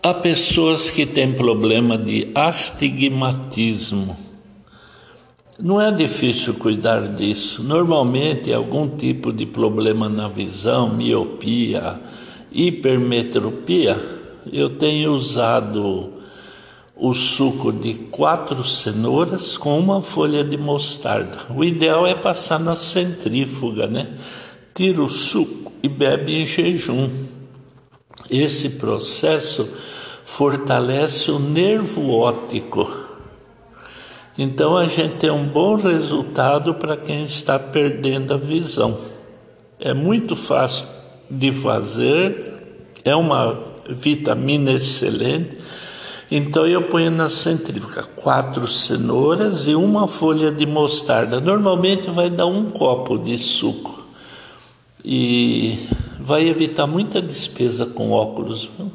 Há pessoas que têm problema de astigmatismo. Não é difícil cuidar disso. Normalmente, algum tipo de problema na visão, miopia, hipermetropia, eu tenho usado o suco de quatro cenouras com uma folha de mostarda. O ideal é passar na centrífuga, né? Tira o suco e bebe em jejum. Esse processo fortalece o nervo óptico. Então a gente tem um bom resultado para quem está perdendo a visão. É muito fácil de fazer, é uma vitamina excelente. Então eu ponho na centrífuga quatro cenouras e uma folha de mostarda. Normalmente vai dar um copo de suco e vai evitar muita despesa com óculos. Viu?